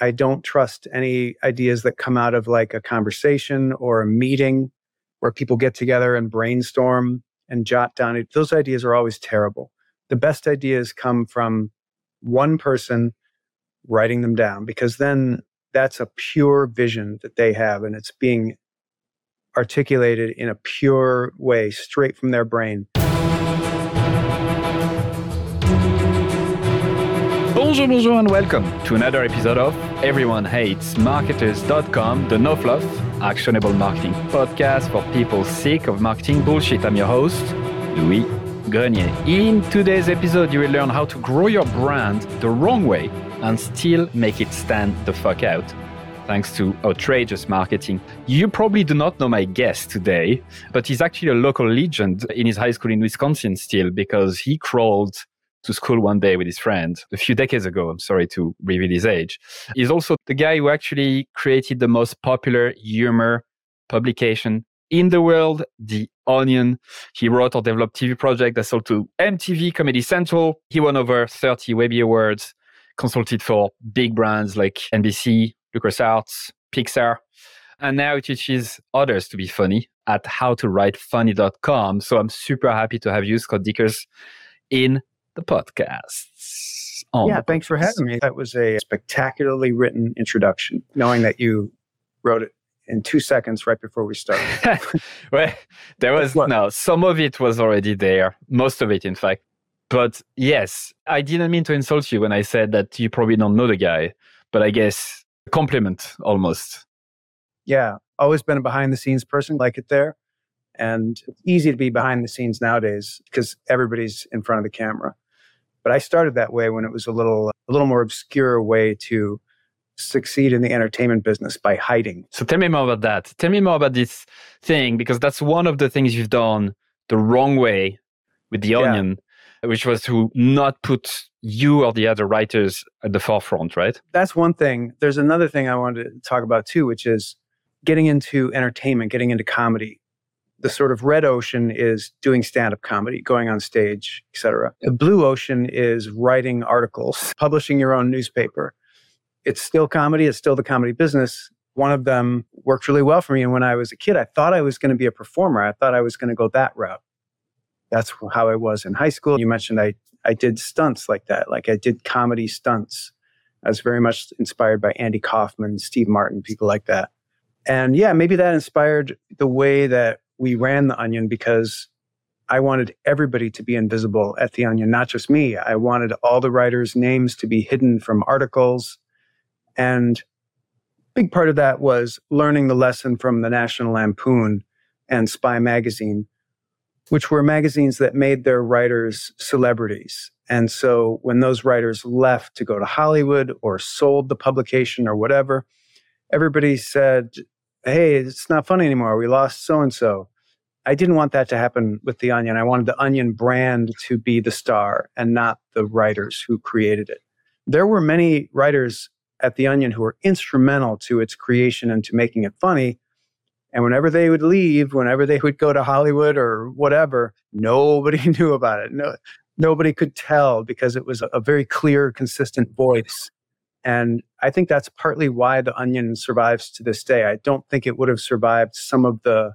I don't trust any ideas that come out of like a conversation or a meeting where people get together and brainstorm and jot down. Those ideas are always terrible. The best ideas come from one person writing them down because then that's a pure vision that they have and it's being articulated in a pure way straight from their brain. Bonjour, bonjour, and welcome to another episode of Everyone Hates Marketers.com, the No Fluff Actionable Marketing Podcast for people sick of marketing bullshit. I'm your host, Louis Grenier. In today's episode, you will learn how to grow your brand the wrong way and still make it stand the fuck out. Thanks to outrageous marketing. You probably do not know my guest today, but he's actually a local legend in his high school in Wisconsin still because he crawled to school one day with his friend a few decades ago. I'm sorry to reveal his age. He's also the guy who actually created the most popular humor publication in the world, The Onion. He wrote or developed TV project that sold to MTV, Comedy Central. He won over 30 Webby Awards, consulted for big brands like NBC, LucasArts, Pixar. And now he teaches others to be funny at howtowritefunny.com. So I'm super happy to have you, Scott Dikkers, in the podcasts. yeah, thanks for having me. That was a spectacularly written introduction, knowing that you wrote it in two seconds right before we started. well, there was no, some of it was already there, most of it, in fact. But yes, I didn't mean to insult you when I said that you probably don't know the guy, but I guess a compliment almost. Yeah, always been a behind the scenes person, like it there. And it's easy to be behind the scenes nowadays because everybody's in front of the camera. But I started that way when it was a little a little more obscure way to succeed in the entertainment business by hiding. So tell me more about that. Tell me more about this thing because that's one of the things you've done the wrong way with the onion, yeah. which was to not put you or the other writers at the forefront, right? That's one thing. There's another thing I wanted to talk about too, which is getting into entertainment, getting into comedy the sort of red ocean is doing stand-up comedy going on stage etc the blue ocean is writing articles publishing your own newspaper. It's still comedy it's still the comedy business. One of them worked really well for me and when i was a kid i thought i was going to be a performer. I thought i was going to go that route. That's how i was in high school. You mentioned i i did stunts like that like i did comedy stunts. I was very much inspired by andy kaufman steve martin people like that. And yeah maybe that inspired the way that we ran the onion because I wanted everybody to be invisible at the onion, not just me. I wanted all the writers' names to be hidden from articles. And a big part of that was learning the lesson from the National Lampoon and Spy Magazine, which were magazines that made their writers celebrities. And so when those writers left to go to Hollywood or sold the publication or whatever, everybody said, hey, it's not funny anymore. We lost so and so. I didn't want that to happen with The Onion. I wanted the Onion brand to be the star and not the writers who created it. There were many writers at The Onion who were instrumental to its creation and to making it funny. And whenever they would leave, whenever they would go to Hollywood or whatever, nobody knew about it. No, nobody could tell because it was a very clear, consistent voice and I think that's partly why the onion survives to this day. I don't think it would have survived some of the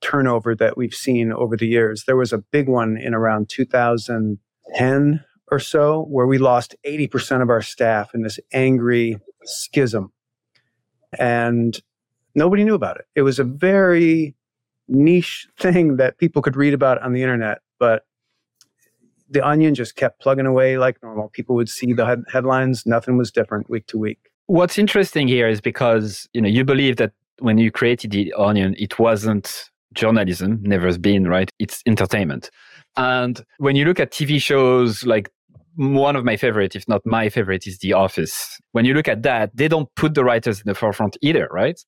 turnover that we've seen over the years. There was a big one in around 2010 or so where we lost 80% of our staff in this angry schism. And nobody knew about it. It was a very niche thing that people could read about on the internet, but the onion just kept plugging away like normal. People would see the head- headlines. Nothing was different week to week. What's interesting here is because you know you believe that when you created the onion, it wasn't journalism, never has been right. It's entertainment. And when you look at TV shows like one of my favorite, if not my favorite, is The Office. When you look at that, they don't put the writers in the forefront either, right?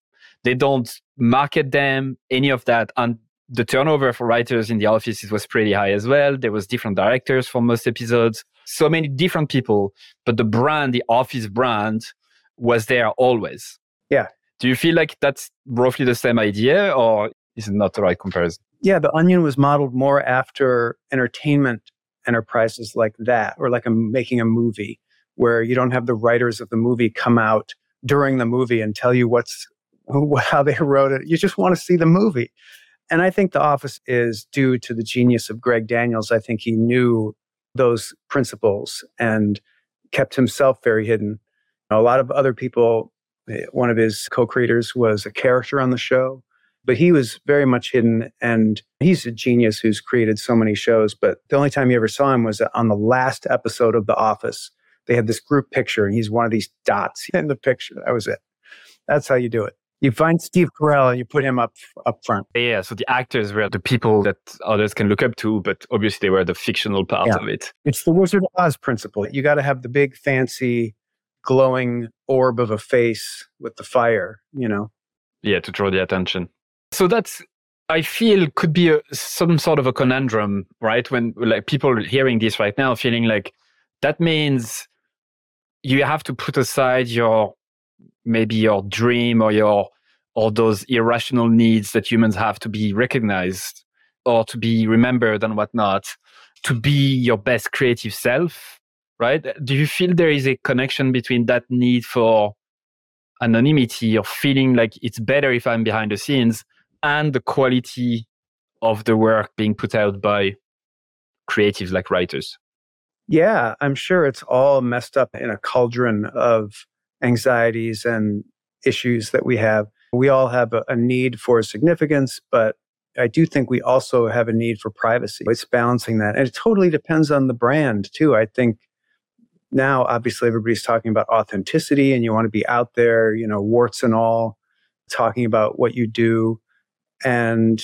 They don't market them, any of that. And the turnover for writers in the office it was pretty high as well. There was different directors for most episodes, so many different people, but the brand, the office brand, was there always. Yeah. Do you feel like that's roughly the same idea, or is it not the right comparison? Yeah, the Onion was modeled more after entertainment enterprises like that, or like a, making a movie where you don't have the writers of the movie come out during the movie and tell you what's how they wrote it. You just want to see the movie. And I think The Office is due to the genius of Greg Daniels. I think he knew those principles and kept himself very hidden. A lot of other people, eh, one of his co creators was a character on the show, but he was very much hidden. And he's a genius who's created so many shows. But the only time you ever saw him was on the last episode of The Office. They had this group picture, and he's one of these dots in the picture. That was it. That's how you do it. You find Steve Carell you put him up up front. Yeah, so the actors were the people that others can look up to, but obviously they were the fictional part yeah. of it. It's the Wizard of Oz principle. You got to have the big, fancy, glowing orb of a face with the fire. You know. Yeah, to draw the attention. So that's I feel could be a, some sort of a conundrum, right? When like people hearing this right now, feeling like that means you have to put aside your maybe your dream or your or those irrational needs that humans have to be recognized or to be remembered and whatnot to be your best creative self right? Do you feel there is a connection between that need for anonymity or feeling like it's better if i'm behind the scenes and the quality of the work being put out by creatives like writers? Yeah i'm sure it's all messed up in a cauldron of anxieties and issues that we have. We all have a, a need for significance, but I do think we also have a need for privacy. It's balancing that. And it totally depends on the brand, too. I think now, obviously, everybody's talking about authenticity and you want to be out there, you know, warts and all, talking about what you do. And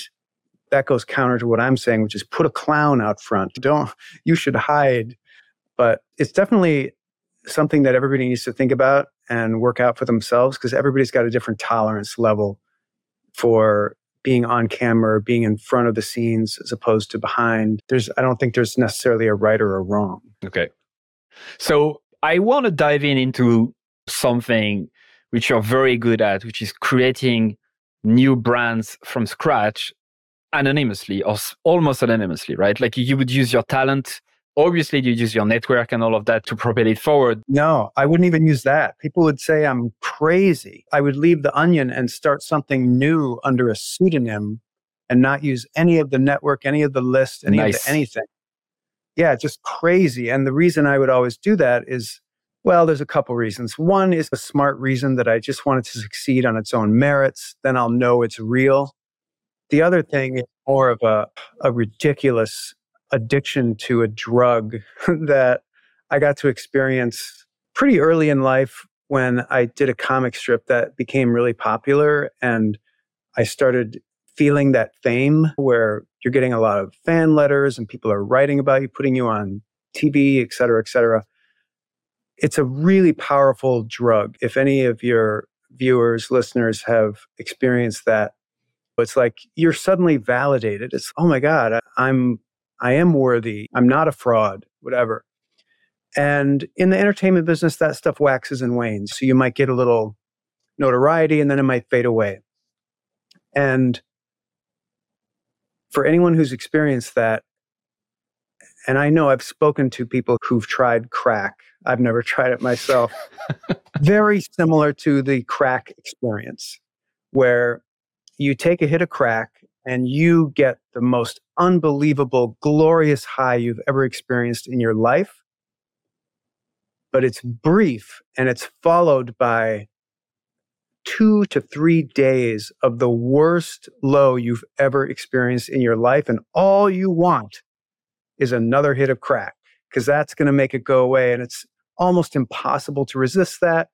that goes counter to what I'm saying, which is put a clown out front. Don't, you should hide. But it's definitely something that everybody needs to think about and work out for themselves because everybody's got a different tolerance level for being on camera, being in front of the scenes as opposed to behind. There's I don't think there's necessarily a right or a wrong. Okay. So I want to dive in into something which you're very good at, which is creating new brands from scratch anonymously or almost anonymously, right? Like you would use your talent obviously you use your network and all of that to propel it forward. No, I wouldn't even use that. People would say I'm crazy. I would leave the onion and start something new under a pseudonym and not use any of the network, any of the list, any nice. of the anything. Yeah, just crazy. And the reason I would always do that is well, there's a couple reasons. One is a smart reason that I just want it to succeed on its own merits. Then I'll know it's real. The other thing is more of a, a ridiculous addiction to a drug that I got to experience pretty early in life when I did a comic strip that became really popular and I started feeling that fame where you're getting a lot of fan letters and people are writing about you, putting you on TV, et cetera, et cetera. It's a really powerful drug. If any of your viewers, listeners have experienced that, it's like you're suddenly validated. It's, oh my God, I'm I am worthy. I'm not a fraud, whatever. And in the entertainment business, that stuff waxes and wanes. So you might get a little notoriety and then it might fade away. And for anyone who's experienced that, and I know I've spoken to people who've tried crack, I've never tried it myself. Very similar to the crack experience, where you take a hit of crack and you get the most unbelievable, glorious high you've ever experienced in your life. But it's brief and it's followed by two to three days of the worst low you've ever experienced in your life. And all you want is another hit of crack because that's going to make it go away. And it's almost impossible to resist that.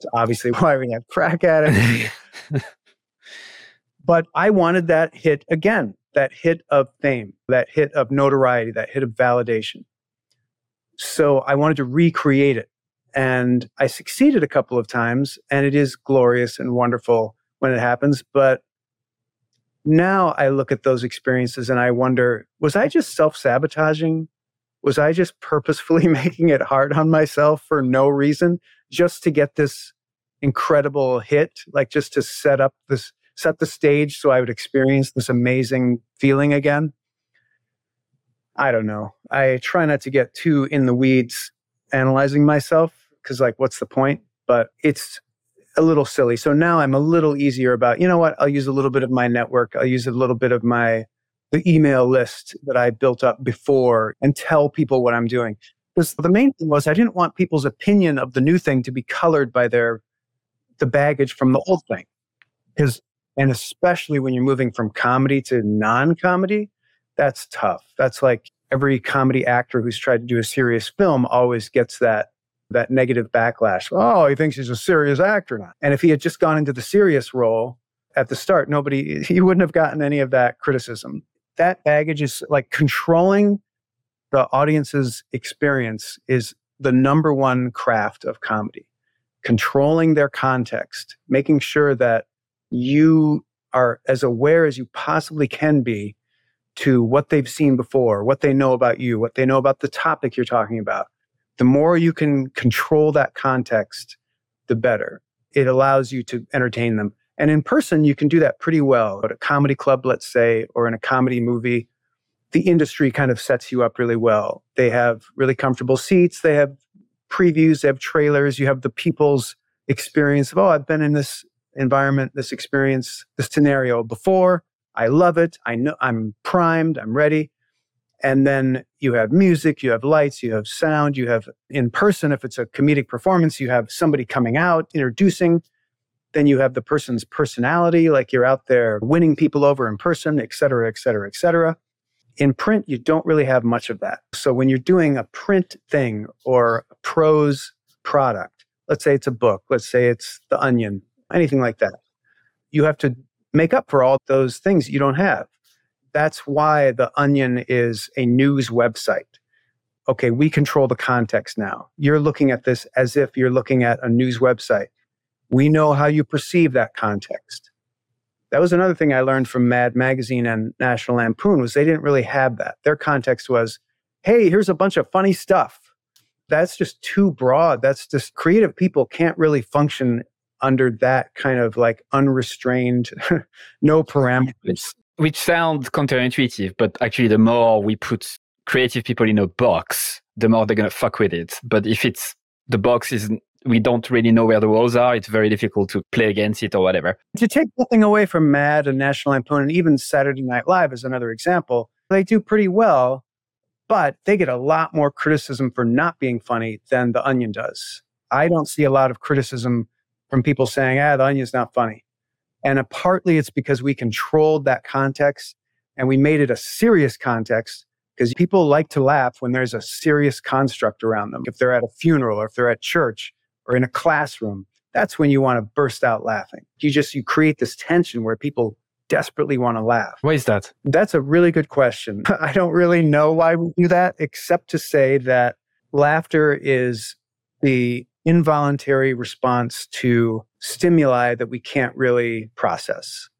It's obviously why we have crack addicts. But I wanted that hit again, that hit of fame, that hit of notoriety, that hit of validation. So I wanted to recreate it. And I succeeded a couple of times, and it is glorious and wonderful when it happens. But now I look at those experiences and I wonder was I just self sabotaging? Was I just purposefully making it hard on myself for no reason, just to get this incredible hit, like just to set up this set the stage so I would experience this amazing feeling again. I don't know. I try not to get too in the weeds analyzing myself because, like, what's the point? but it's a little silly. So now I'm a little easier about, you know what, I'll use a little bit of my network. I'll use a little bit of my the email list that I built up before and tell people what I'm doing. Because the main thing was I didn't want people's opinion of the new thing to be colored by their the baggage from the old thing. Because and especially when you're moving from comedy to non-comedy, that's tough. That's like every comedy actor who's tried to do a serious film always gets that that negative backlash. Oh, he thinks he's a serious actor now. And if he had just gone into the serious role at the start, nobody he wouldn't have gotten any of that criticism. That baggage is like controlling the audience's experience is the number one craft of comedy. Controlling their context, making sure that you are as aware as you possibly can be to what they've seen before, what they know about you, what they know about the topic you're talking about. The more you can control that context, the better. It allows you to entertain them. And in person, you can do that pretty well. At a comedy club, let's say, or in a comedy movie, the industry kind of sets you up really well. They have really comfortable seats, they have previews, they have trailers, you have the people's experience of, oh, I've been in this environment, this experience, this scenario before. I love it. I know I'm primed, I'm ready. And then you have music, you have lights, you have sound, you have in person, if it's a comedic performance, you have somebody coming out, introducing. Then you have the person's personality, like you're out there winning people over in person, et cetera, et cetera, et cetera. In print, you don't really have much of that. So when you're doing a print thing or a prose product, let's say it's a book, let's say it's The Onion, anything like that, you have to make up for all those things you don't have. That's why The Onion is a news website. Okay, we control the context now. You're looking at this as if you're looking at a news website. We know how you perceive that context. That was another thing I learned from Mad Magazine and National Lampoon was they didn't really have that. Their context was, hey, here's a bunch of funny stuff. That's just too broad. That's just creative people can't really function under that kind of like unrestrained, no parameters. Which sounds counterintuitive, but actually, the more we put creative people in a box, the more they're going to fuck with it. But if it's the box is we don't really know where the walls are, it's very difficult to play against it or whatever. To take nothing away from Mad and National Lampoon and even Saturday Night Live is another example, they do pretty well, but they get a lot more criticism for not being funny than The Onion does. I don't see a lot of criticism from people saying, ah, the onion's not funny. And uh, partly it's because we controlled that context and we made it a serious context because people like to laugh when there's a serious construct around them. If they're at a funeral or if they're at church or in a classroom, that's when you want to burst out laughing. You just, you create this tension where people desperately want to laugh. Why is that? That's a really good question. I don't really know why we do that, except to say that laughter is the involuntary response to stimuli that we can't really process.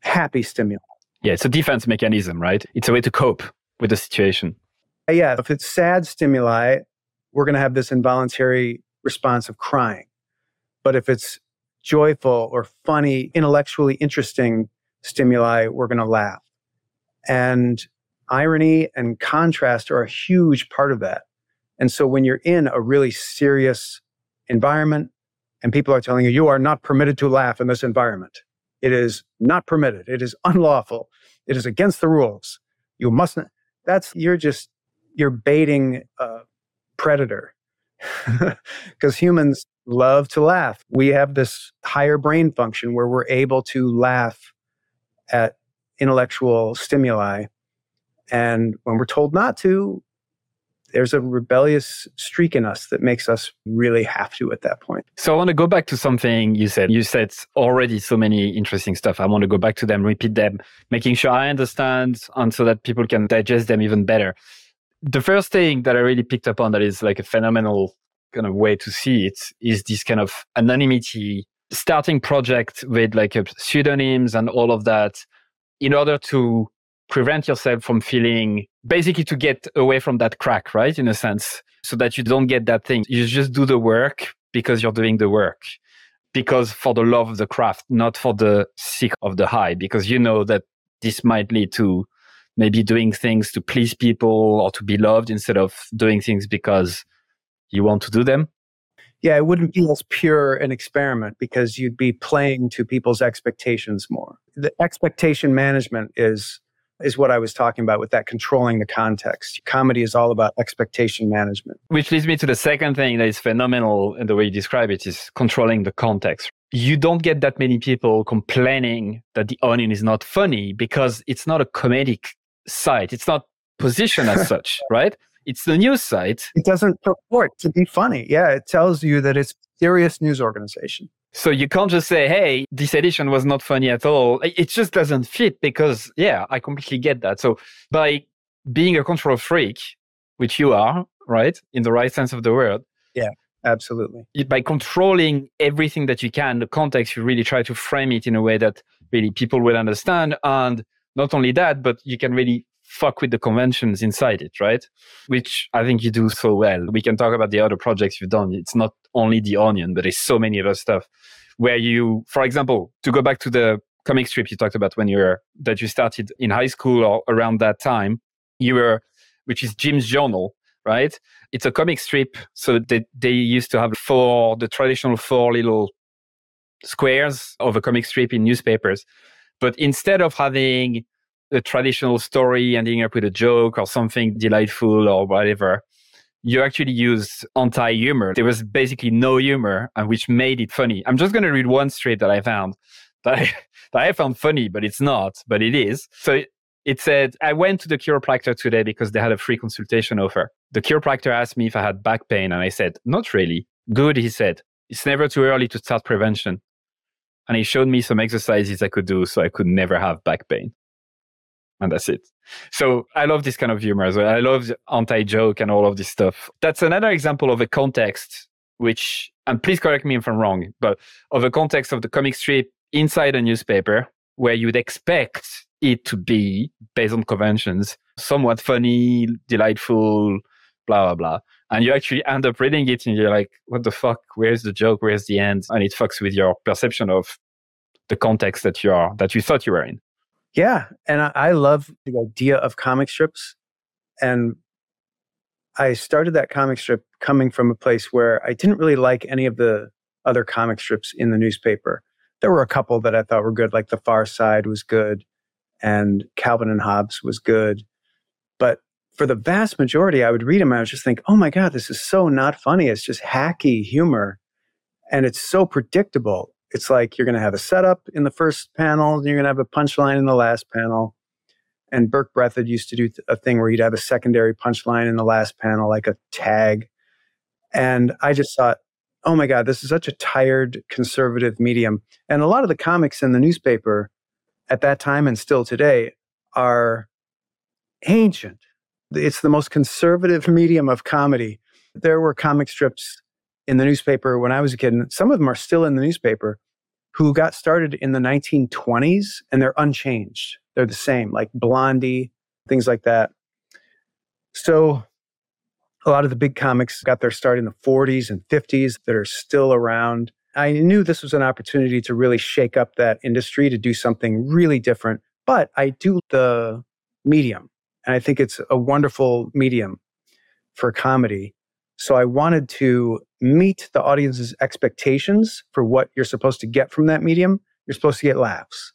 Happy stimuli. Yeah, it's a defense mechanism, right? It's a way to cope with the situation. Uh, yeah, if it's sad stimuli, we're going to have this involuntary response of crying. But if it's joyful or funny, intellectually interesting stimuli, we're going to laugh. And irony and contrast are a huge part of that. And so when you're in a really serious environment and people are telling you, you are not permitted to laugh in this environment, it is not permitted. It is unlawful. It is against the rules. You mustn't. That's, you're just, you're baiting a predator because humans love to laugh. We have this higher brain function where we're able to laugh at intellectual stimuli. And when we're told not to, there's a rebellious streak in us that makes us really have to at that point. So I want to go back to something you said. You said already so many interesting stuff. I want to go back to them, repeat them, making sure I understand and so that people can digest them even better. The first thing that I really picked up on that is like a phenomenal kind of way to see it is this kind of anonymity starting project with like pseudonyms and all of that in order to prevent yourself from feeling basically to get away from that crack, right? In a sense, so that you don't get that thing. You just do the work because you're doing the work, because for the love of the craft, not for the sake of the high, because you know that this might lead to maybe doing things to please people or to be loved instead of doing things because you want to do them. Yeah, it wouldn't be as pure an experiment because you'd be playing to people's expectations more. The expectation management is is what I was talking about with that controlling the context. Comedy is all about expectation management. Which leads me to the second thing that is phenomenal in the way you describe it is controlling the context. You don't get that many people complaining that the onion is not funny because it's not a comedic site. It's not positioned as such, right? It's the news site. It doesn't purport to be funny. Yeah, it tells you that it's serious news organization. So you can't just say, hey, this edition was not funny at all. It just doesn't fit because, yeah, I completely get that. So by being a control freak, which you are, right, in the right sense of the word. Yeah, absolutely. By controlling everything that you can, the context, you really try to frame it in a way that really people will understand. And not only that, but you can really fuck with the conventions inside it, right? Which I think you do so well. We can talk about the other projects you've done. It's not only the onion, but there's so many other stuff where you, for example, to go back to the comic strip you talked about when you were that you started in high school or around that time, you were, which is Jim's Journal, right? It's a comic strip. So they, they used to have four, the traditional four little squares of a comic strip in newspapers. But instead of having a traditional story ending up with a joke or something delightful or whatever, you actually used anti humor. There was basically no humor, and which made it funny. I'm just going to read one strip that I found that I, that I found funny, but it's not, but it is. So it, it said, I went to the chiropractor today because they had a free consultation offer. The chiropractor asked me if I had back pain, and I said, Not really. Good, he said. It's never too early to start prevention. And he showed me some exercises I could do so I could never have back pain and that's it. So I love this kind of humor as well. I love anti-joke and all of this stuff. That's another example of a context which, and please correct me if I'm wrong, but of a context of the comic strip inside a newspaper where you'd expect it to be based on conventions, somewhat funny, delightful, blah, blah, blah. And you actually end up reading it and you're like, what the fuck? Where's the joke? Where's the end? And it fucks with your perception of the context that you are, that you thought you were in. Yeah. And I, I love the idea of comic strips. And I started that comic strip coming from a place where I didn't really like any of the other comic strips in the newspaper. There were a couple that I thought were good, like The Far Side was good and Calvin and Hobbes was good. But for the vast majority, I would read them and I would just think, oh my God, this is so not funny. It's just hacky humor and it's so predictable it's like you're going to have a setup in the first panel, and you're going to have a punchline in the last panel. And Berke Breathed used to do a thing where he'd have a secondary punchline in the last panel, like a tag. And I just thought, oh my God, this is such a tired conservative medium. And a lot of the comics in the newspaper at that time and still today are ancient. It's the most conservative medium of comedy. There were comic strips in the newspaper when I was a kid, and some of them are still in the newspaper, who got started in the 1920s and they're unchanged. They're the same, like Blondie, things like that. So a lot of the big comics got their start in the 40s and 50s that are still around. I knew this was an opportunity to really shake up that industry, to do something really different. But I do the medium, and I think it's a wonderful medium for comedy. So I wanted to meet the audience's expectations for what you're supposed to get from that medium. You're supposed to get laughs.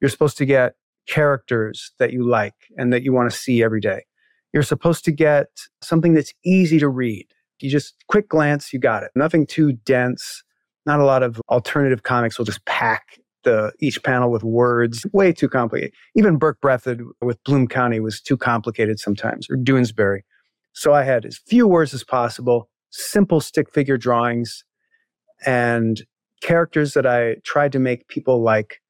You're supposed to get characters that you like and that you want to see every day. You're supposed to get something that's easy to read. You just quick glance, you got it. Nothing too dense. Not a lot of alternative comics will just pack the each panel with words. Way too complicated. Even Berke Breathed with Bloom County was too complicated sometimes, or Doonesbury. So I had as few words as possible, simple stick figure drawings, and characters that I tried to make people like.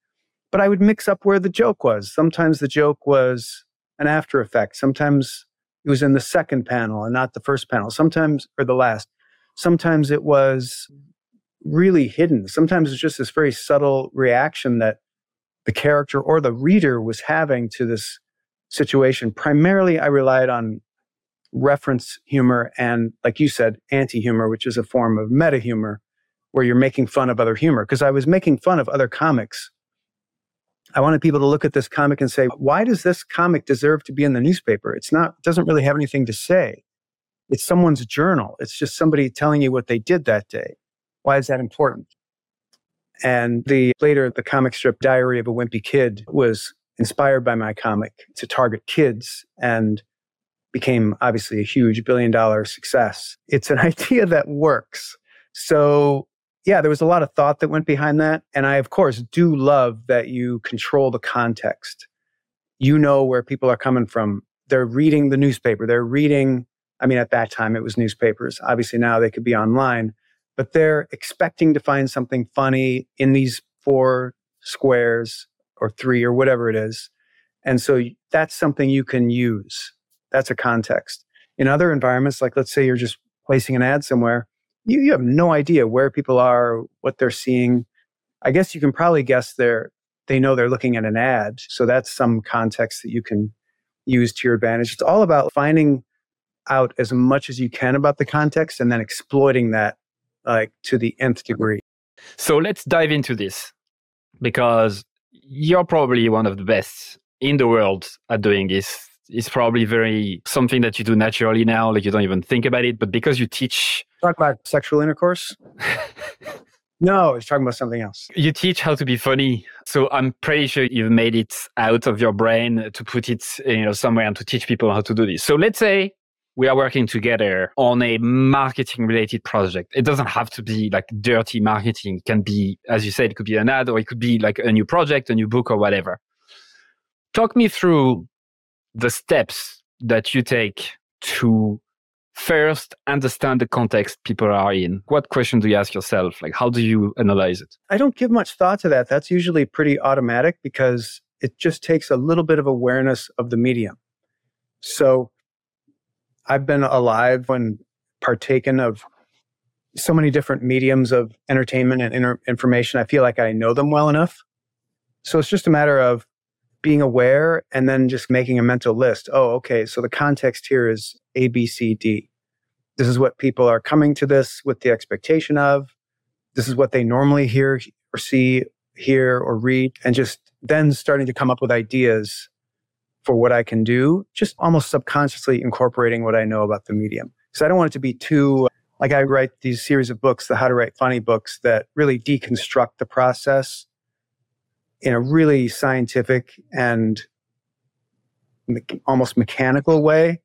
But I would mix up where the joke was. Sometimes the joke was an after effect. Sometimes it was in the second panel and not the first panel. Sometimes, or the last. Sometimes it was really hidden. Sometimes it's just this very subtle reaction that the character or the reader was having to this situation. Primarily, I relied on reference humor and, like you said, anti humor, which is a form of meta humor where you're making fun of other humor. Because I was making fun of other comics. I wanted people to look at this comic and say, why does this comic deserve to be in the newspaper? It's not, doesn't really have anything to say. It's someone's journal. It's just somebody telling you what they did that day. Why is that important? And the later the comic strip Diary of a Wimpy Kid was inspired by my comic to target kids and became obviously a huge billion dollar success. It's an idea that works. So yeah, there was a lot of thought that went behind that. And I, of course, do love that you control the context. You know where people are coming from. They're reading the newspaper. They're reading, I mean, at that time it was newspapers. Obviously now they could be online, but they're expecting to find something funny in these four squares or three or whatever it is. And so that's something you can use. That's a context. In other environments, like let's say you're just placing an ad somewhere, you, you have no idea where people are, what they're seeing. I guess you can probably guess they're, they know they're looking at an ad. So that's some context that you can use to your advantage. It's all about finding out as much as you can about the context and then exploiting that like to the nth degree. So let's dive into this because you're probably one of the best in the world at doing this. It's probably very something that you do naturally now, like you don't even think about it, but because you teach Talk about sexual intercourse? no, it's talking about something else. You teach how to be funny. So I'm pretty sure you've made it out of your brain to put it you know, somewhere and to teach people how to do this. So let's say we are working together on a marketing related project. It doesn't have to be like dirty marketing. It can be, as you said, it could be an ad or it could be like a new project, a new book or whatever. Talk me through the steps that you take to first understand the context people are in. What question do you ask yourself? Like how do you analyze it? I don't give much thought to that. That's usually pretty automatic because it just takes a little bit of awareness of the medium. So i've been alive and partaken of so many different mediums of entertainment and inter- information. I feel like i know them well enough. So it's just a matter of being aware and then just making a mental list. Oh, okay. So the context here is A, B, C, D. This is what people are coming to this with the expectation of. This is what they normally hear or see, hear or read, and just then starting to come up with ideas for what I can do, just almost subconsciously incorporating what I know about the medium. Because I don't want it to be too, like I write these series of books, the How to Write Funny books that really deconstruct the process in a really scientific and me- almost mechanical way,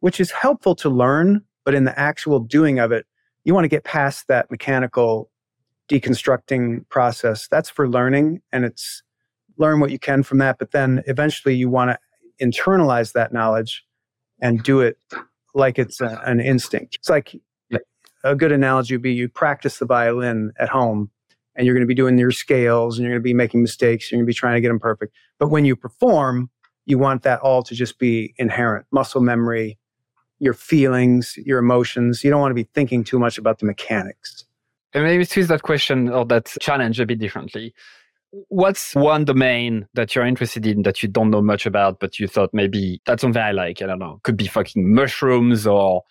which is helpful to learn. But in the actual doing of it, you want to get past that mechanical deconstructing process. That's for learning, and it's learn what you can from that. But then eventually, you want to internalize that knowledge and do it like it's a, an instinct. It's like a good analogy would be you practice the violin at home and you're going to be doing your scales and you're going to be making mistakes. You're going to be trying to get them perfect. But when you perform, you want that all to just be inherent muscle memory, your feelings, your emotions. You don't want to be thinking too much about the mechanics. And maybe twist that question or that challenge a bit differently. What's one domain that you're interested in that you don't know much about, but you thought maybe that's something I like? I don't know. Could be fucking mushrooms or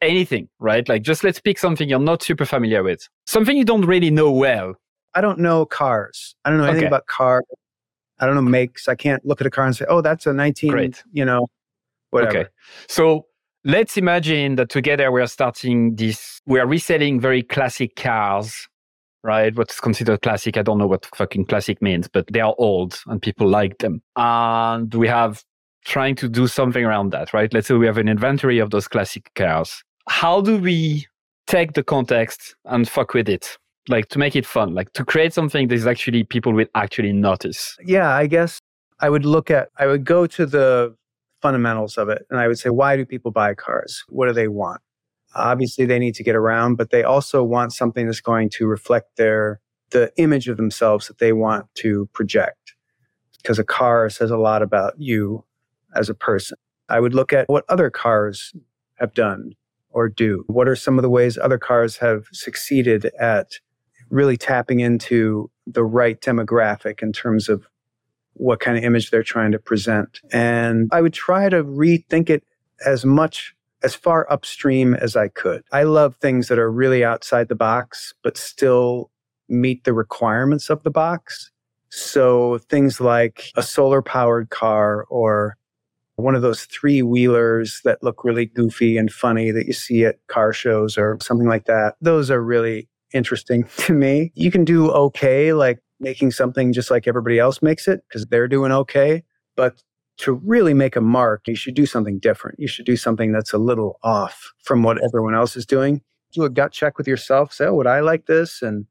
anything, right? Like just let's pick something you're not super familiar with, something you don't really know well. I don't know cars. I don't know anything okay. about cars. I don't know makes. I can't look at a car and say, "Oh, that's a 19." Great. You know, whatever. Okay. So let's imagine that together we are starting this. We are reselling very classic cars, right? What's considered classic? I don't know what fucking classic means, but they are old and people like them. And we have trying to do something around that, right? Let's say we have an inventory of those classic cars how do we take the context and fuck with it? Like to make it fun, like to create something that is actually people will actually notice. Yeah, I guess I would look at, I would go to the fundamentals of it and I would say, why do people buy cars? What do they want? Obviously, they need to get around, but they also want something that's going to reflect their the image of themselves that they want to project. Because a car says a lot about you as a person. I would look at what other cars have done or do? What are some of the ways other cars have succeeded at really tapping into the right demographic in terms of what kind of image they're trying to present? And I would try to rethink it as much as far upstream as I could. I love things that are really outside the box, but still meet the requirements of the box. So things like a solar powered car or one of those three wheelers that look really goofy and funny that you see at car shows or something like that. Those are really interesting to me. You can do okay, like making something just like everybody else makes it because they're doing okay. But to really make a mark, you should do something different. You should do something that's a little off from what everyone else is doing. Do a gut check with yourself. Say, oh, would I like this? And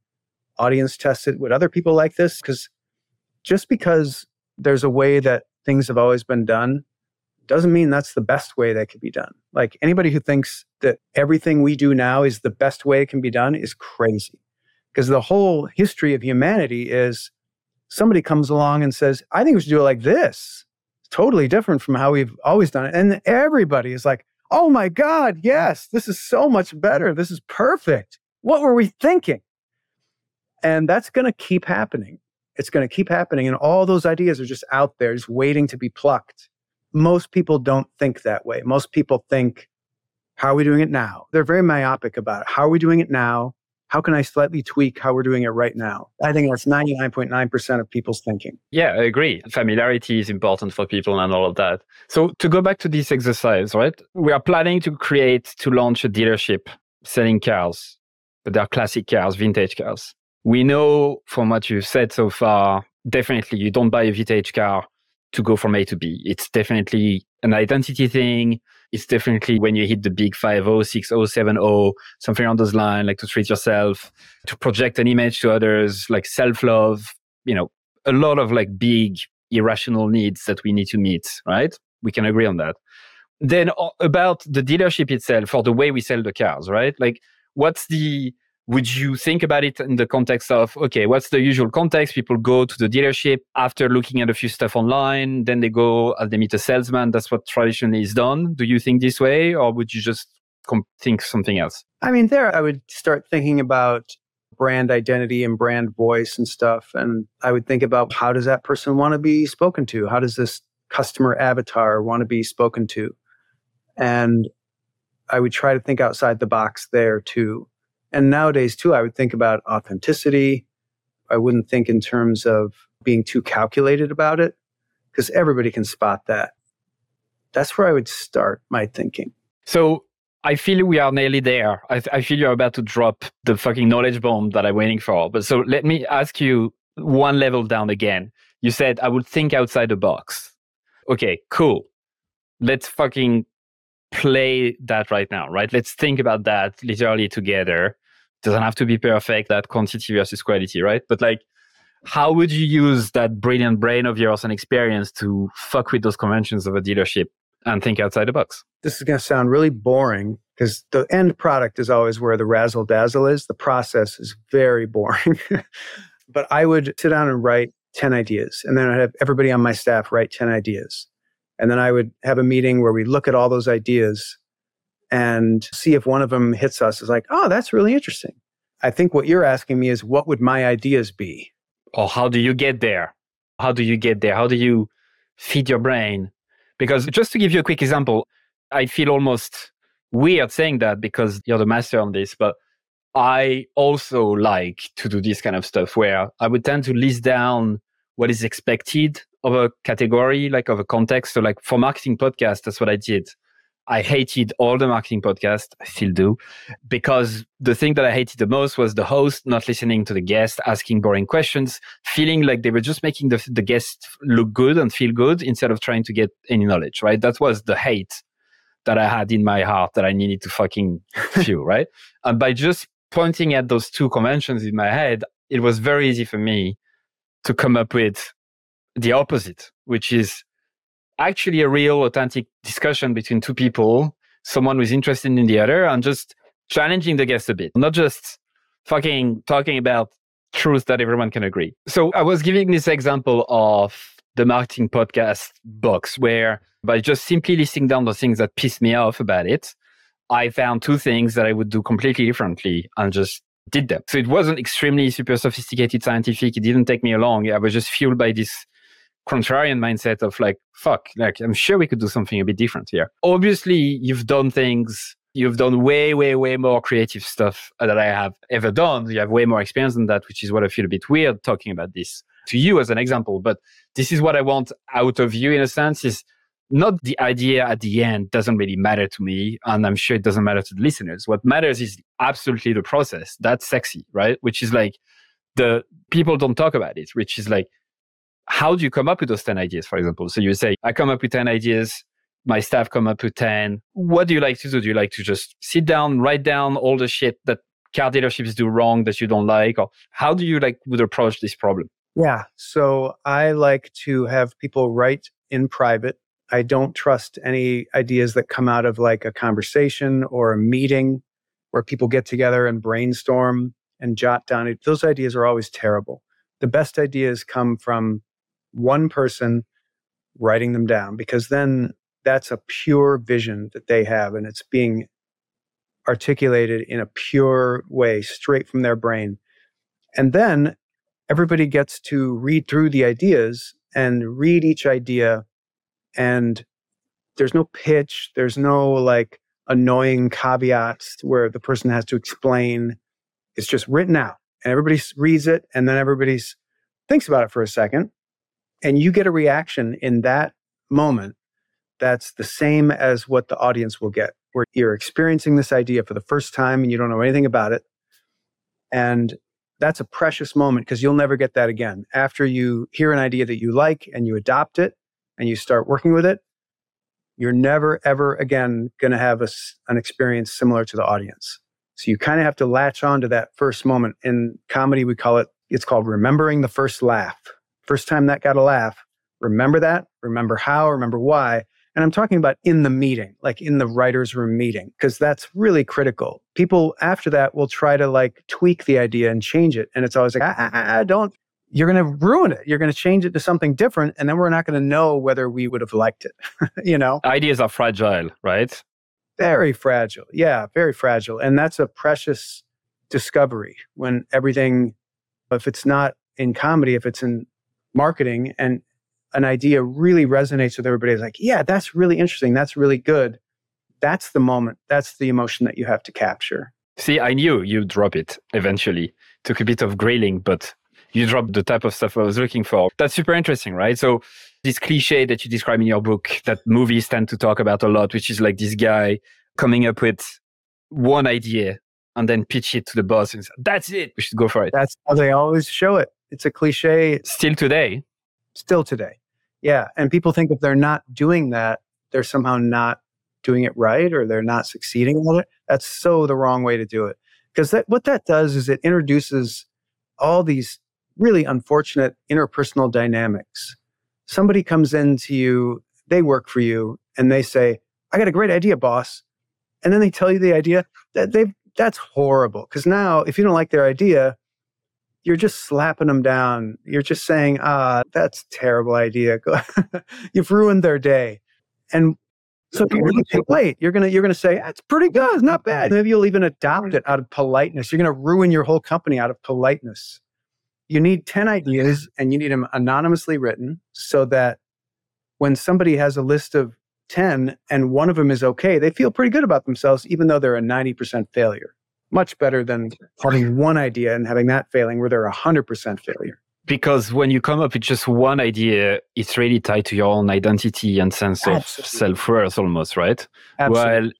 audience test it. Would other people like this? Because just because there's a way that things have always been done doesn't mean that's the best way that could be done. Like anybody who thinks that everything we do now is the best way it can be done is crazy. Because the whole history of humanity is somebody comes along and says, I think we should do it like this. It's totally different from how we've always done it. And everybody is like, oh my God, yes, this is so much better. This is perfect. What were we thinking? And that's going to keep happening. It's going to keep happening. And all those ideas are just out there, just waiting to be plucked most people don't think that way. Most people think, how are we doing it now? They're very myopic about it. How are we doing it now? How can I slightly tweak how we're doing it right now? I think that's 99.9% of people's thinking. Yeah, I agree. Familiarity is important for people and all of that. So, to go back to this exercise, right? We are planning to create, to launch a dealership selling cars, but they're classic cars, vintage cars. We know from what you've said so far, definitely you don't buy a vintage car to go from A to B. It's definitely an identity thing. It's definitely when you hit the big 50, 60, 70, something on those lines, like to treat yourself, to project an image to others, like self love, you know, a lot of like big irrational needs that we need to meet, right? We can agree on that. Then about the dealership itself or the way we sell the cars, right? Like, what's the would you think about it in the context of okay what's the usual context? People go to the dealership after looking at a few stuff online then they go and they meet a salesman. That's what traditionally is done. Do you think this way or would you just think something else? I mean there i would start thinking about brand identity and brand voice and stuff and i would think about how does that person want to be spoken to? How does this customer avatar want to be spoken to? And i would try to think outside the box there too and nowadays, too, I would think about authenticity. I wouldn't think in terms of being too calculated about it because everybody can spot that. That's where I would start my thinking. So I feel we are nearly there. I, I feel you're about to drop the fucking knowledge bomb that I'm waiting for. But so let me ask you one level down again. You said I would think outside the box. Okay, cool. Let's fucking play that right now, right? Let's think about that literally together. Doesn't have to be perfect, that quantity versus quality, right? But like, how would you use that brilliant brain of yours and experience to fuck with those conventions of a dealership and think outside the box? This is going to sound really boring because the end product is always where the razzle dazzle is. The process is very boring. but I would sit down and write 10 ideas, and then I'd have everybody on my staff write 10 ideas. And then I would have a meeting where we look at all those ideas and see if one of them hits us is like, oh, that's really interesting. I think what you're asking me is what would my ideas be? Or how do you get there? How do you get there? How do you feed your brain? Because just to give you a quick example, I feel almost weird saying that because you're the master on this, but I also like to do this kind of stuff where I would tend to list down what is expected of a category, like of a context. So, like for marketing podcast, that's what I did. I hated all the marketing podcasts. I still do, because the thing that I hated the most was the host not listening to the guest, asking boring questions, feeling like they were just making the, the guest look good and feel good instead of trying to get any knowledge, right? That was the hate that I had in my heart that I needed to fucking feel, right? And by just pointing at those two conventions in my head, it was very easy for me to come up with the opposite, which is actually a real authentic discussion between two people, someone who's interested in the other, and just challenging the guest a bit, not just fucking talking about truth that everyone can agree. So I was giving this example of the marketing podcast box where by just simply listing down the things that pissed me off about it, I found two things that I would do completely differently and just did them. So it wasn't extremely super sophisticated scientific. It didn't take me long. I was just fueled by this contrarian mindset of like, fuck, like I'm sure we could do something a bit different here. Obviously, you've done things, you've done way, way, way more creative stuff that I have ever done. You have way more experience than that, which is what I feel a bit weird talking about this to you as an example. But this is what I want out of you in a sense is not the idea at the end doesn't really matter to me. And I'm sure it doesn't matter to the listeners. What matters is absolutely the process. That's sexy, right? Which is like the people don't talk about it, which is like, how do you come up with those 10 ideas, for example? So you say, I come up with 10 ideas. My staff come up with 10. What do you like to do? Do you like to just sit down, write down all the shit that car dealerships do wrong that you don't like? Or how do you like would approach this problem? Yeah. So I like to have people write in private I don't trust any ideas that come out of like a conversation or a meeting where people get together and brainstorm and jot down. Those ideas are always terrible. The best ideas come from one person writing them down because then that's a pure vision that they have and it's being articulated in a pure way straight from their brain. And then everybody gets to read through the ideas and read each idea and there's no pitch there's no like annoying caveats where the person has to explain it's just written out and everybody reads it and then everybody thinks about it for a second and you get a reaction in that moment that's the same as what the audience will get where you're experiencing this idea for the first time and you don't know anything about it and that's a precious moment because you'll never get that again after you hear an idea that you like and you adopt it and you start working with it, you're never, ever again going to have a, an experience similar to the audience. So you kind of have to latch on to that first moment. In comedy, we call it, it's called remembering the first laugh. First time that got a laugh, remember that, remember how, remember why. And I'm talking about in the meeting, like in the writer's room meeting, because that's really critical. People after that will try to like tweak the idea and change it. And it's always like, ah, ah, ah, don't you're going to ruin it. You're going to change it to something different. And then we're not going to know whether we would have liked it. you know, ideas are fragile, right? Very fragile. Yeah, very fragile. And that's a precious discovery when everything, if it's not in comedy, if it's in marketing and an idea really resonates with everybody, it's like, yeah, that's really interesting. That's really good. That's the moment. That's the emotion that you have to capture. See, I knew you'd drop it eventually. Took a bit of grilling, but you dropped the type of stuff I was looking for. That's super interesting, right? So this cliche that you describe in your book that movies tend to talk about a lot, which is like this guy coming up with one idea and then pitch it to the boss and say, that's it. We should go for it. That's how they always show it. It's a cliche. Still today. Still today. Yeah. And people think if they're not doing that, they're somehow not doing it right or they're not succeeding with it. That's so the wrong way to do it. Because that, what that does is it introduces all these really unfortunate interpersonal dynamics. Somebody comes into you, they work for you, and they say, I got a great idea, boss. And then they tell you the idea that they that's horrible. Because now, if you don't like their idea, you're just slapping them down. You're just saying, ah, that's terrible idea. You've ruined their day. And so to wait. You're gonna you're gonna say that's pretty good, it's not bad. Maybe you'll even adopt it out of politeness. You're gonna ruin your whole company out of politeness you need 10 ideas and you need them anonymously written so that when somebody has a list of 10 and one of them is okay, they feel pretty good about themselves, even though they're a 90% failure. Much better than having one idea and having that failing where they're a 100% failure. Because when you come up with just one idea, it's really tied to your own identity and sense of self worth almost, right? Absolutely. Well,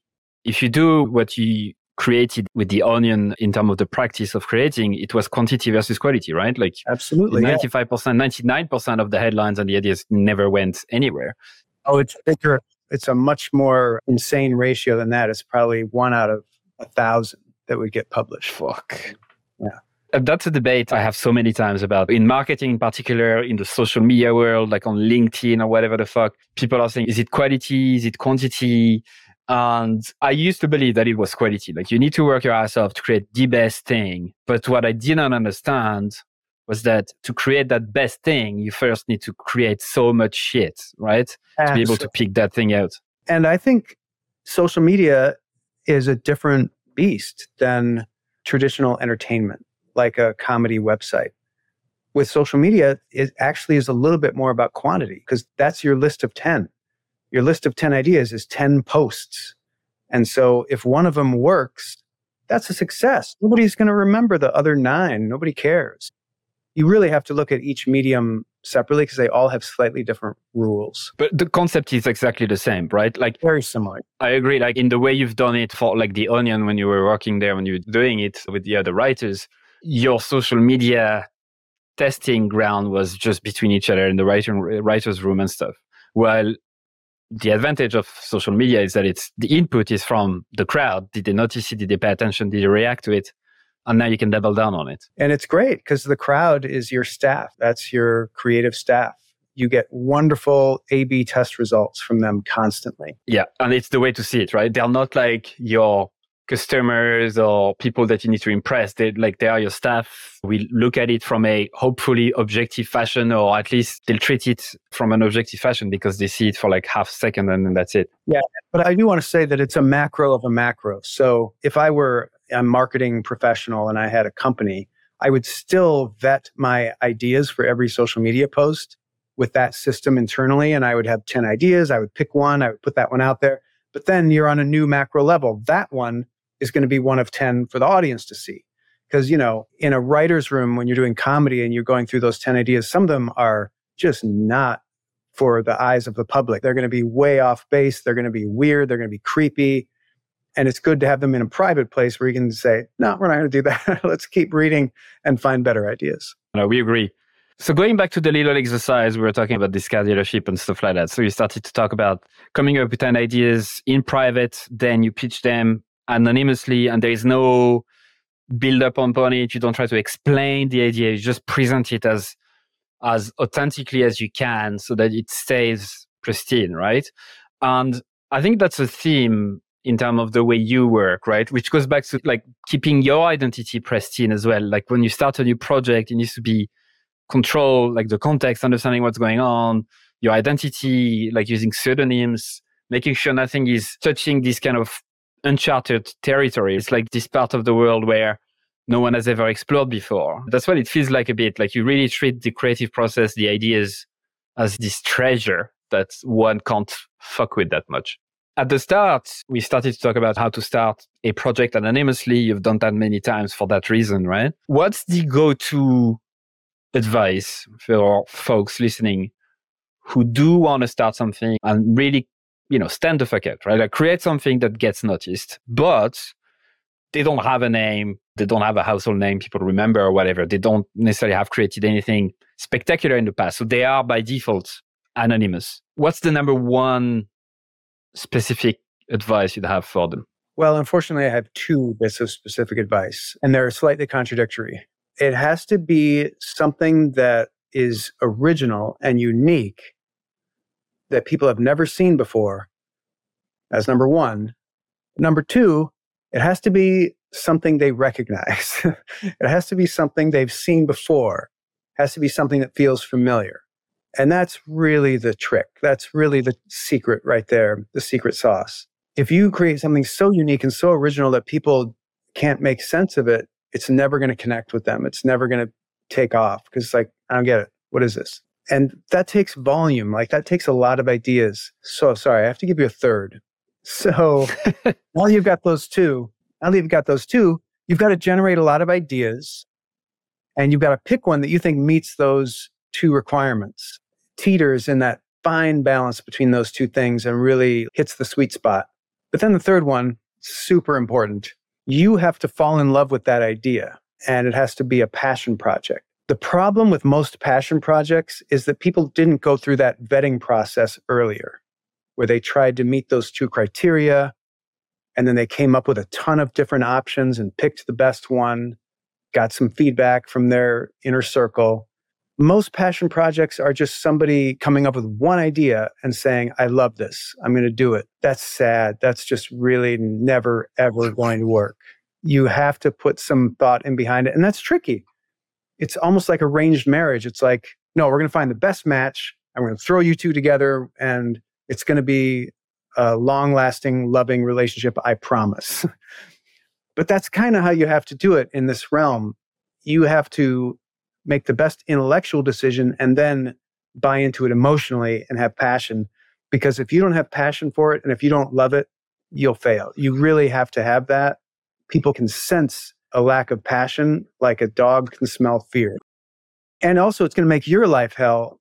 if you do what you created with the onion in terms of the practice of creating, it was quantity versus quality, right? Like absolutely, ninety-five percent, ninety-nine percent of the headlines and the ideas never went anywhere. Oh, it's bigger. It's a much more insane ratio than that. It's probably one out of a thousand that would get published. Fuck. Yeah. Uh, that's a debate I have so many times about in marketing, in particular, in the social media world, like on LinkedIn or whatever the fuck. People are saying, is it quality? Is it quantity? And I used to believe that it was quality. Like you need to work your ass off to create the best thing. But what I didn't understand was that to create that best thing, you first need to create so much shit, right? Absolutely. To be able to pick that thing out. And I think social media is a different beast than traditional entertainment, like a comedy website. With social media, it actually is a little bit more about quantity because that's your list of 10 your list of 10 ideas is 10 posts. And so if one of them works, that's a success. Nobody's going to remember the other nine. Nobody cares. You really have to look at each medium separately because they all have slightly different rules. But the concept is exactly the same, right? Like very similar. I agree. Like in the way you've done it for like the Onion when you were working there, when you were doing it with the other writers, your social media testing ground was just between each other in the writing writers room and stuff. While the advantage of social media is that it's the input is from the crowd. Did they notice it? Did they pay attention? Did they react to it? And now you can double down on it. And it's great because the crowd is your staff. That's your creative staff. You get wonderful A B test results from them constantly. Yeah. And it's the way to see it, right? They're not like your customers or people that you need to impress. They like they are your staff. We look at it from a hopefully objective fashion, or at least they'll treat it from an objective fashion because they see it for like half a second and then that's it. Yeah, but I do want to say that it's a macro of a macro. So if I were a marketing professional and I had a company, I would still vet my ideas for every social media post with that system internally, and I would have ten ideas. I would pick one. I would put that one out there. But then you're on a new macro level. That one is going to be one of 10 for the audience to see. Because, you know, in a writer's room, when you're doing comedy and you're going through those 10 ideas, some of them are just not for the eyes of the public. They're going to be way off base. They're going to be weird. They're going to be creepy. And it's good to have them in a private place where you can say, no, we're not going to do that. Let's keep reading and find better ideas. No, we agree. So going back to the little exercise, we were talking about discard dealership and stuff like that. So you started to talk about coming up with 10 ideas in private, then you pitch them anonymously and there is no build up on it. You don't try to explain the idea. You just present it as as authentically as you can so that it stays pristine, right? And I think that's a theme in terms of the way you work, right? Which goes back to like keeping your identity pristine as well. Like when you start a new project, it needs to be control, like the context, understanding what's going on, your identity, like using pseudonyms, making sure nothing is touching this kind of uncharted territory. It's like this part of the world where no one has ever explored before. That's what it feels like a bit. Like you really treat the creative process, the ideas as this treasure that one can't fuck with that much. At the start, we started to talk about how to start a project anonymously. You've done that many times for that reason, right? What's the go to advice for folks listening who do want to start something and really you know, stand the fuck out, right? Like create something that gets noticed, but they don't have a name, they don't have a household name people remember or whatever. They don't necessarily have created anything spectacular in the past. So they are by default anonymous. What's the number one specific advice you'd have for them? Well, unfortunately, I have two bits of specific advice, and they're slightly contradictory. It has to be something that is original and unique that people have never seen before. As number one. Number two, it has to be something they recognize. it has to be something they've seen before. It has to be something that feels familiar. And that's really the trick. That's really the secret right there, the secret sauce. If you create something so unique and so original that people can't make sense of it, it's never going to connect with them. It's never going to take off because it's like, I don't get it. What is this? And that takes volume. Like that takes a lot of ideas. So sorry, I have to give you a third. So now you've got those two, now that you've got those two, you've got to generate a lot of ideas and you've got to pick one that you think meets those two requirements, teeters in that fine balance between those two things and really hits the sweet spot. But then the third one, super important. You have to fall in love with that idea and it has to be a passion project. The problem with most passion projects is that people didn't go through that vetting process earlier, where they tried to meet those two criteria. And then they came up with a ton of different options and picked the best one, got some feedback from their inner circle. Most passion projects are just somebody coming up with one idea and saying, I love this. I'm going to do it. That's sad. That's just really never, ever going to work. You have to put some thought in behind it. And that's tricky it's almost like arranged marriage. It's like, no, we're going to find the best match we're going to throw you two together and it's going to be a long lasting, loving relationship, I promise. but that's kind of how you have to do it in this realm. You have to make the best intellectual decision and then buy into it emotionally and have passion. Because if you don't have passion for it and if you don't love it, you'll fail. You really have to have that. People can sense a lack of passion like a dog can smell fear. And also, it's going to make your life hell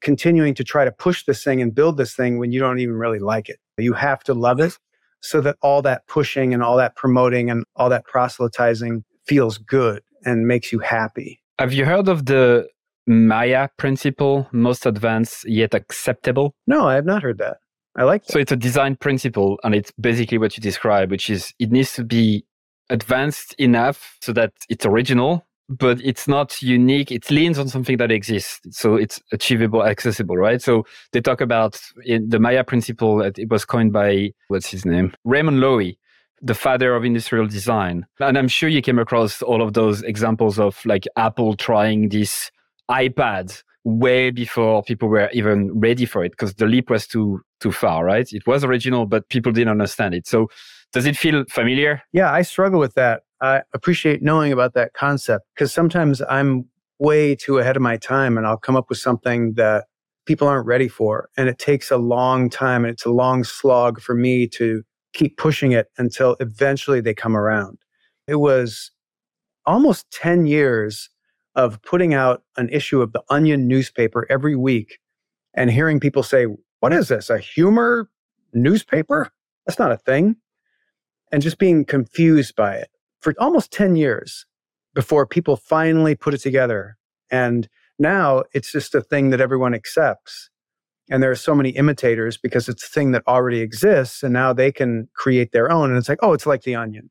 continuing to try to push this thing and build this thing when you don't even really like it. You have to love it so that all that pushing and all that promoting and all that proselytizing feels good and makes you happy. Have you heard of the Maya principle, most advanced yet acceptable? No, I have not heard that. I like that. So it's a design principle, and it's basically what you describe, which is it needs to be advanced enough so that it's original, but it's not unique. It leans on something that exists. So it's achievable, accessible, right? So they talk about the Maya principle. It was coined by, what's his name? Raymond Loewy, the father of industrial design. And I'm sure you came across all of those examples of like Apple trying this iPad way before people were even ready for it because the leap was too too far, right? It was original, but people didn't understand it. So does it feel familiar? Yeah, I struggle with that. I appreciate knowing about that concept because sometimes I'm way too ahead of my time and I'll come up with something that people aren't ready for. And it takes a long time and it's a long slog for me to keep pushing it until eventually they come around. It was almost 10 years of putting out an issue of the Onion newspaper every week and hearing people say, What is this? A humor newspaper? That's not a thing. And just being confused by it for almost 10 years before people finally put it together. And now it's just a thing that everyone accepts. And there are so many imitators because it's a thing that already exists. And now they can create their own. And it's like, oh, it's like the onion.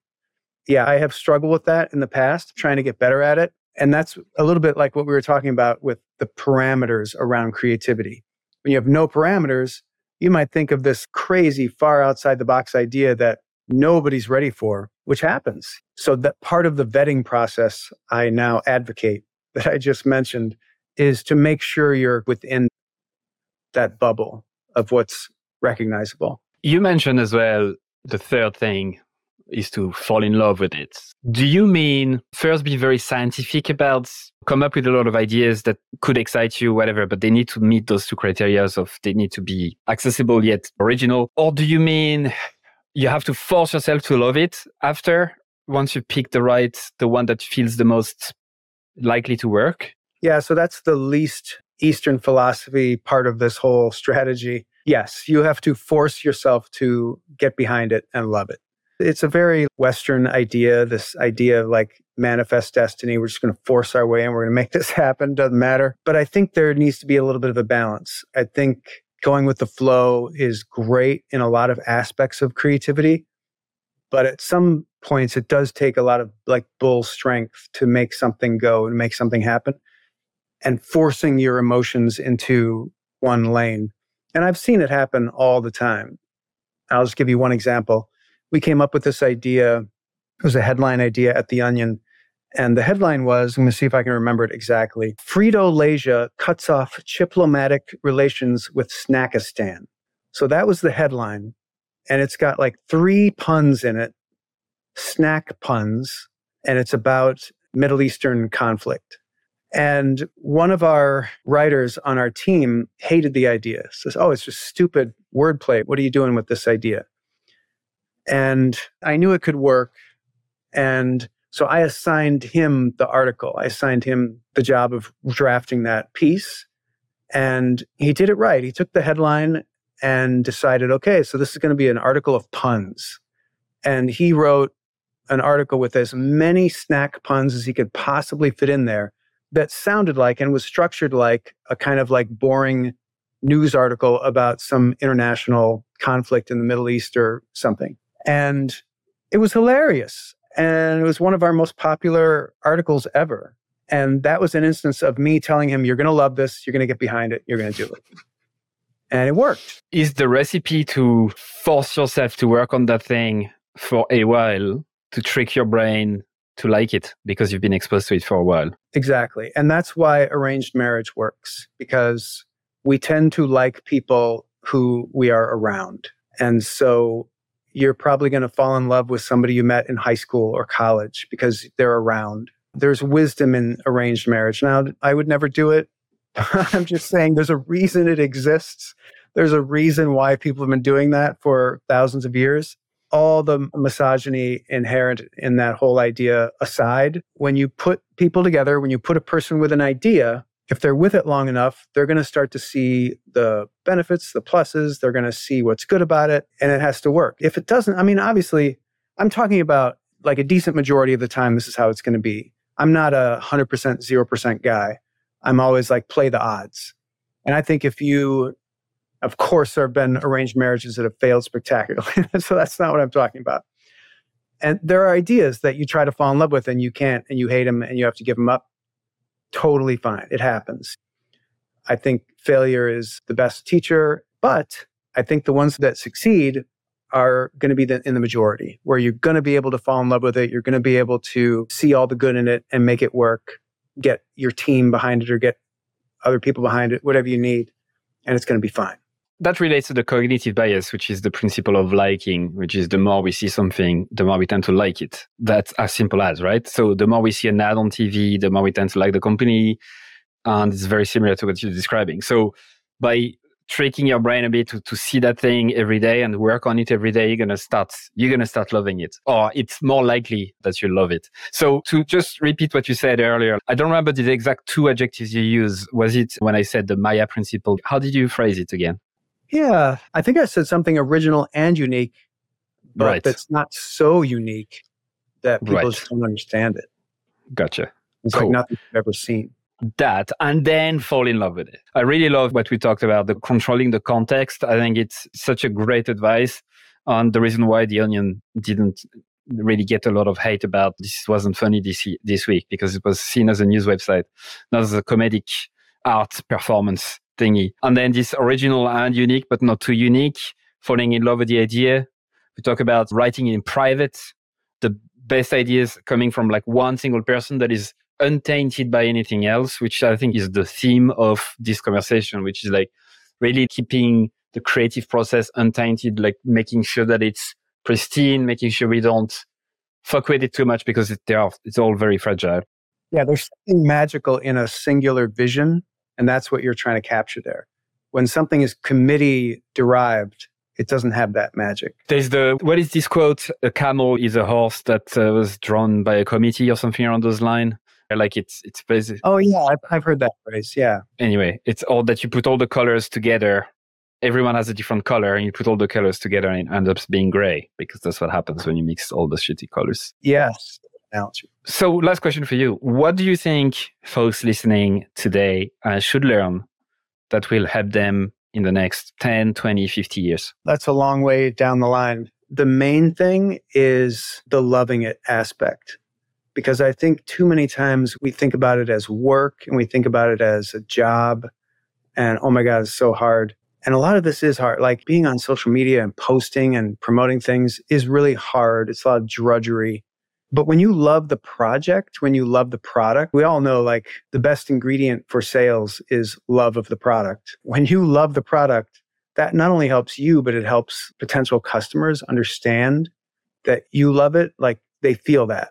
Yeah, I have struggled with that in the past, trying to get better at it. And that's a little bit like what we were talking about with the parameters around creativity. When you have no parameters, you might think of this crazy, far outside the box idea that nobody's ready for, which happens. So, that part of the vetting process I now advocate that I just mentioned is to make sure you're within that bubble of what's recognizable. You mentioned as well the third thing is to fall in love with it. Do you mean first be very scientific about come up with a lot of ideas that could excite you, whatever, but they need to meet those two criteria of they need to be accessible yet original? Or do you mean you have to force yourself to love it after once you pick the right, the one that feels the most likely to work? Yeah, so that's the least Eastern philosophy part of this whole strategy. Yes, you have to force yourself to get behind it and love it. It's a very Western idea, this idea of like manifest destiny. We're just going to force our way and we're going to make this happen. Doesn't matter. But I think there needs to be a little bit of a balance. I think going with the flow is great in a lot of aspects of creativity. But at some points, it does take a lot of like bull strength to make something go and make something happen and forcing your emotions into one lane. And I've seen it happen all the time. I'll just give you one example. We came up with this idea. It was a headline idea at The Onion. And the headline was I'm going to see if I can remember it exactly Frito Laysia cuts off diplomatic relations with Snackistan. So that was the headline. And it's got like three puns in it, snack puns, and it's about Middle Eastern conflict. And one of our writers on our team hated the idea. Says, "Oh, it's just stupid wordplay. What are you doing with this idea?" And I knew it could work, and so I assigned him the article. I assigned him the job of drafting that piece, and he did it right. He took the headline and decided, okay, so this is going to be an article of puns, and he wrote an article with as many snack puns as he could possibly fit in there that sounded like and was structured like a kind of like boring news article about some international conflict in the Middle East or something. And it was hilarious. And it was one of our most popular articles ever. And that was an instance of me telling him, You're going to love this. You're going to get behind it. You're going to do it. And it worked. Is the recipe to force yourself to work on that thing for a while to trick your brain to like it because you've been exposed to it for a while. Exactly. And that's why arranged marriage works because we tend to like people who we are around. And so you're probably going to fall in love with somebody you met in high school or college because they're around. There's wisdom in arranged marriage. Now, I would never do it. I'm just saying there's a reason it exists. There's a reason why people have been doing that for thousands of years. All the misogyny inherent in that whole idea aside, when you put people together, when you put a person with an idea, if they're with it long enough, they're going to start to see the benefits, the pluses, they're going to see what's good about it, and it has to work. If it doesn't, I mean, obviously, I'm talking about like a decent majority of the time, this is how it's going to be. I'm not a 100%, 0% guy. I'm always like, play the odds. And I think if you of course, there have been arranged marriages that have failed spectacularly. so that's not what I'm talking about. And there are ideas that you try to fall in love with and you can't, and you hate them and you have to give them up. Totally fine. It happens. I think failure is the best teacher, but I think the ones that succeed are going to be the, in the majority, where you're going to be able to fall in love with it. You're going to be able to see all the good in it and make it work, get your team behind it or get other people behind it, whatever you need, and it's going to be fine that relates to the cognitive bias, which is the principle of liking, which is the more we see something, the more we tend to like it. That's as simple as, right? So the more we see an ad on TV, the more we tend to like the company. And it's very similar to what you're describing. So by tricking your brain a bit to, to see that thing every day and work on it every day, you're gonna start you're gonna start loving it. Or it's more likely that you love it. So to just repeat what you said earlier, I don't remember the exact two adjectives you used. Was it when I said the Maya principle? How did you phrase it again? Yeah, I think I said something original and unique, but right. that's not so unique that people right. just don't understand it. Gotcha. It's cool. like nothing you've ever seen. That and then fall in love with it. I really love what we talked about, the controlling the context. I think it's such a great advice on the reason why the onion didn't really get a lot of hate about this wasn't funny this this week because it was seen as a news website, not as a comedic art performance thingy. And then this original and unique, but not too unique, falling in love with the idea. We talk about writing in private, the best ideas coming from like one single person that is untainted by anything else, which I think is the theme of this conversation, which is like really keeping the creative process untainted, like making sure that it's pristine, making sure we don't fuck with it too much because it, are, it's all very fragile. Yeah, there's something magical in a singular vision and that's what you're trying to capture there. When something is committee derived, it doesn't have that magic. There's the what is this quote? A camel is a horse that uh, was drawn by a committee or something around those lines. Like it's it's basically. Oh yeah, I've, I've heard that phrase. Yeah. Anyway, it's all that you put all the colors together. Everyone has a different color, and you put all the colors together, and it ends up being gray because that's what happens when you mix all the shitty colors. Yes, analogy. So, last question for you. What do you think folks listening today uh, should learn that will help them in the next 10, 20, 50 years? That's a long way down the line. The main thing is the loving it aspect. Because I think too many times we think about it as work and we think about it as a job. And oh my God, it's so hard. And a lot of this is hard. Like being on social media and posting and promoting things is really hard. It's a lot of drudgery. But when you love the project, when you love the product, we all know like the best ingredient for sales is love of the product. When you love the product, that not only helps you, but it helps potential customers understand that you love it. Like they feel that.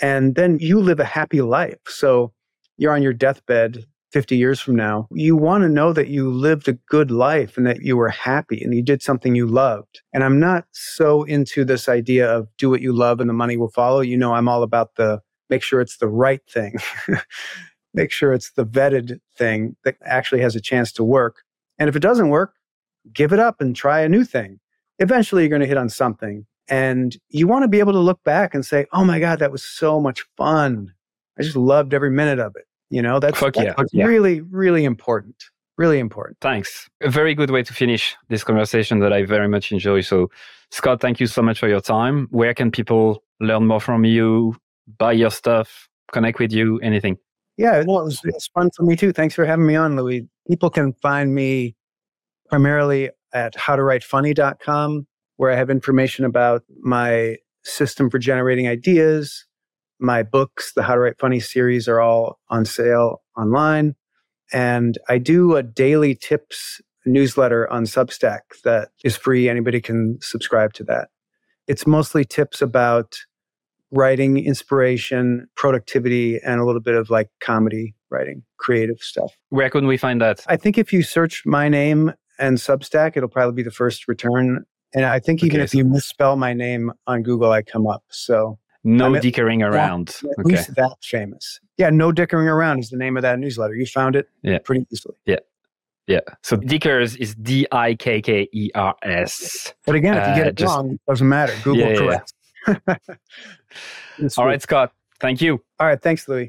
And then you live a happy life. So you're on your deathbed 50 years from now, you want to know that you lived a good life and that you were happy and you did something you loved. And I'm not so into this idea of do what you love and the money will follow. You know, I'm all about the make sure it's the right thing, make sure it's the vetted thing that actually has a chance to work. And if it doesn't work, give it up and try a new thing. Eventually, you're going to hit on something. And you want to be able to look back and say, oh my God, that was so much fun. I just loved every minute of it. You know, that's, Fuck that's yeah. really, really important. Really important. Thanks. A very good way to finish this conversation that I very much enjoy. So, Scott, thank you so much for your time. Where can people learn more from you, buy your stuff, connect with you, anything? Yeah, well, it was, it was fun for me too. Thanks for having me on, Louis. People can find me primarily at howtowritefunny.com, where I have information about my system for generating ideas, my books, the How to Write Funny series, are all on sale online. And I do a daily tips newsletter on Substack that is free. Anybody can subscribe to that. It's mostly tips about writing, inspiration, productivity, and a little bit of like comedy writing, creative stuff. Where can we find that? I think if you search my name and Substack, it'll probably be the first return. And I think even Okay, if you misspell my name on Google, I come up. So No I'm at- dickering around. at Okay. least that famous. Yeah, no dickering around is the name of that newsletter. You found it Yeah. pretty easily. Yeah. Yeah. So Dikkers is D I K K E R S. But again, if you get Uh, it just- wrong, it doesn't matter. Google Yeah, yeah, yeah. All right, Scott. Thank you. All right. Thanks, Louis.